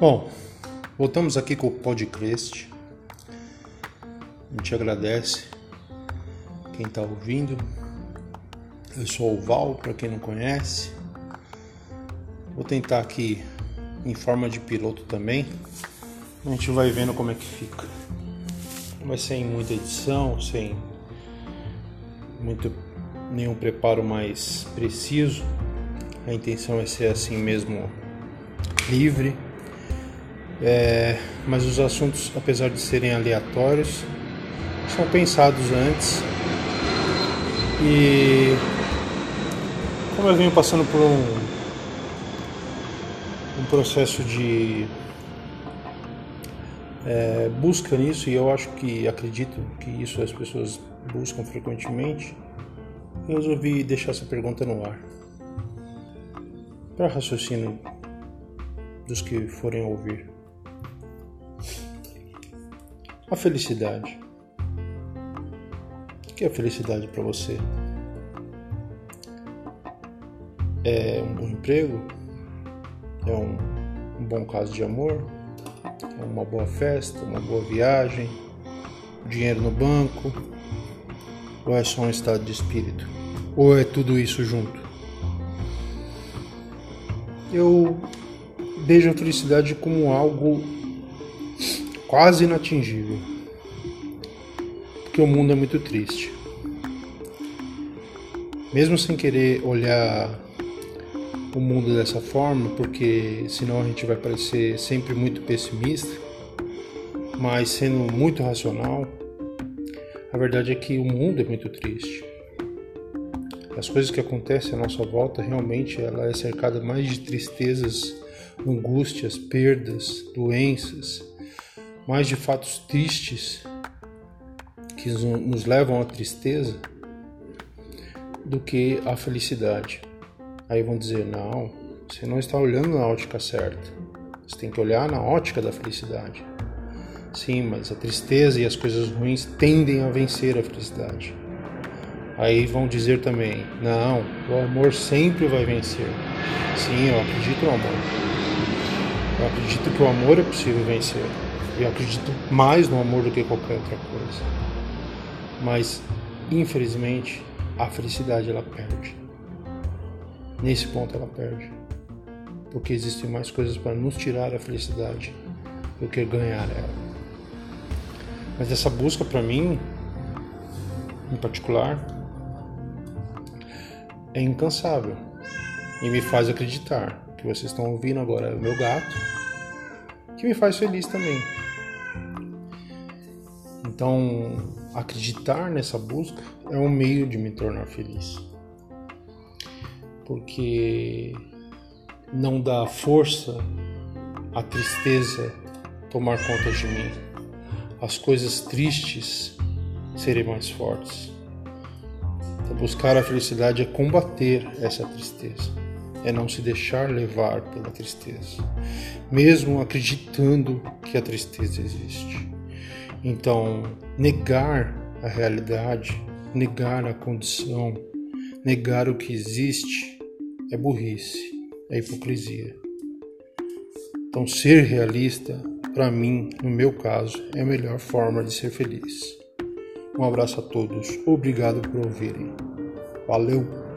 Bom, voltamos aqui com o podcast. A gente agradece quem está ouvindo. Eu sou o Val, para quem não conhece. Vou tentar aqui em forma de piloto também. A gente vai vendo como é que fica. Vai sem muita edição, sem muito nenhum preparo mais preciso. A intenção é ser assim mesmo livre é, mas os assuntos, apesar de serem aleatórios, são pensados antes. E como eu venho passando por um, um processo de é, busca nisso, e eu acho que acredito que isso as pessoas buscam frequentemente, eu resolvi deixar essa pergunta no ar. Para raciocínio dos que forem ouvir. A felicidade. O que é felicidade para você? É um bom emprego? É um, bom caso de amor? É uma boa festa? Uma boa viagem? Dinheiro no banco? Ou é só um estado de espírito? Ou é tudo isso junto? Eu vejo a felicidade como algo quase inatingível. Porque o mundo é muito triste. Mesmo sem querer olhar o mundo dessa forma, porque senão a gente vai parecer sempre muito pessimista, mas sendo muito racional, a verdade é que o mundo é muito triste. As coisas que acontecem à nossa volta realmente ela é cercada mais de tristezas, angústias, perdas, doenças, mais de fatos tristes que nos levam à tristeza do que à felicidade. Aí vão dizer: não, você não está olhando na ótica certa. Você tem que olhar na ótica da felicidade. Sim, mas a tristeza e as coisas ruins tendem a vencer a felicidade. Aí vão dizer também: não, o amor sempre vai vencer. Sim, eu acredito no amor. Eu acredito que o amor é possível vencer. Eu acredito mais no amor do que qualquer outra coisa. Mas, infelizmente, a felicidade ela perde. Nesse ponto ela perde. Porque existem mais coisas para nos tirar a felicidade do que ganhar ela. Mas essa busca para mim, em particular, é incansável e me faz acreditar que vocês estão ouvindo agora é o meu gato, que me faz feliz também. Então, acreditar nessa busca é um meio de me tornar feliz. Porque não dá força à tristeza tomar conta de mim. As coisas tristes serem mais fortes. Então, buscar a felicidade é combater essa tristeza, é não se deixar levar pela tristeza, mesmo acreditando que a tristeza existe. Então, negar a realidade, negar a condição, negar o que existe é burrice, é hipocrisia. Então, ser realista, para mim, no meu caso, é a melhor forma de ser feliz. Um abraço a todos, obrigado por ouvirem. Valeu!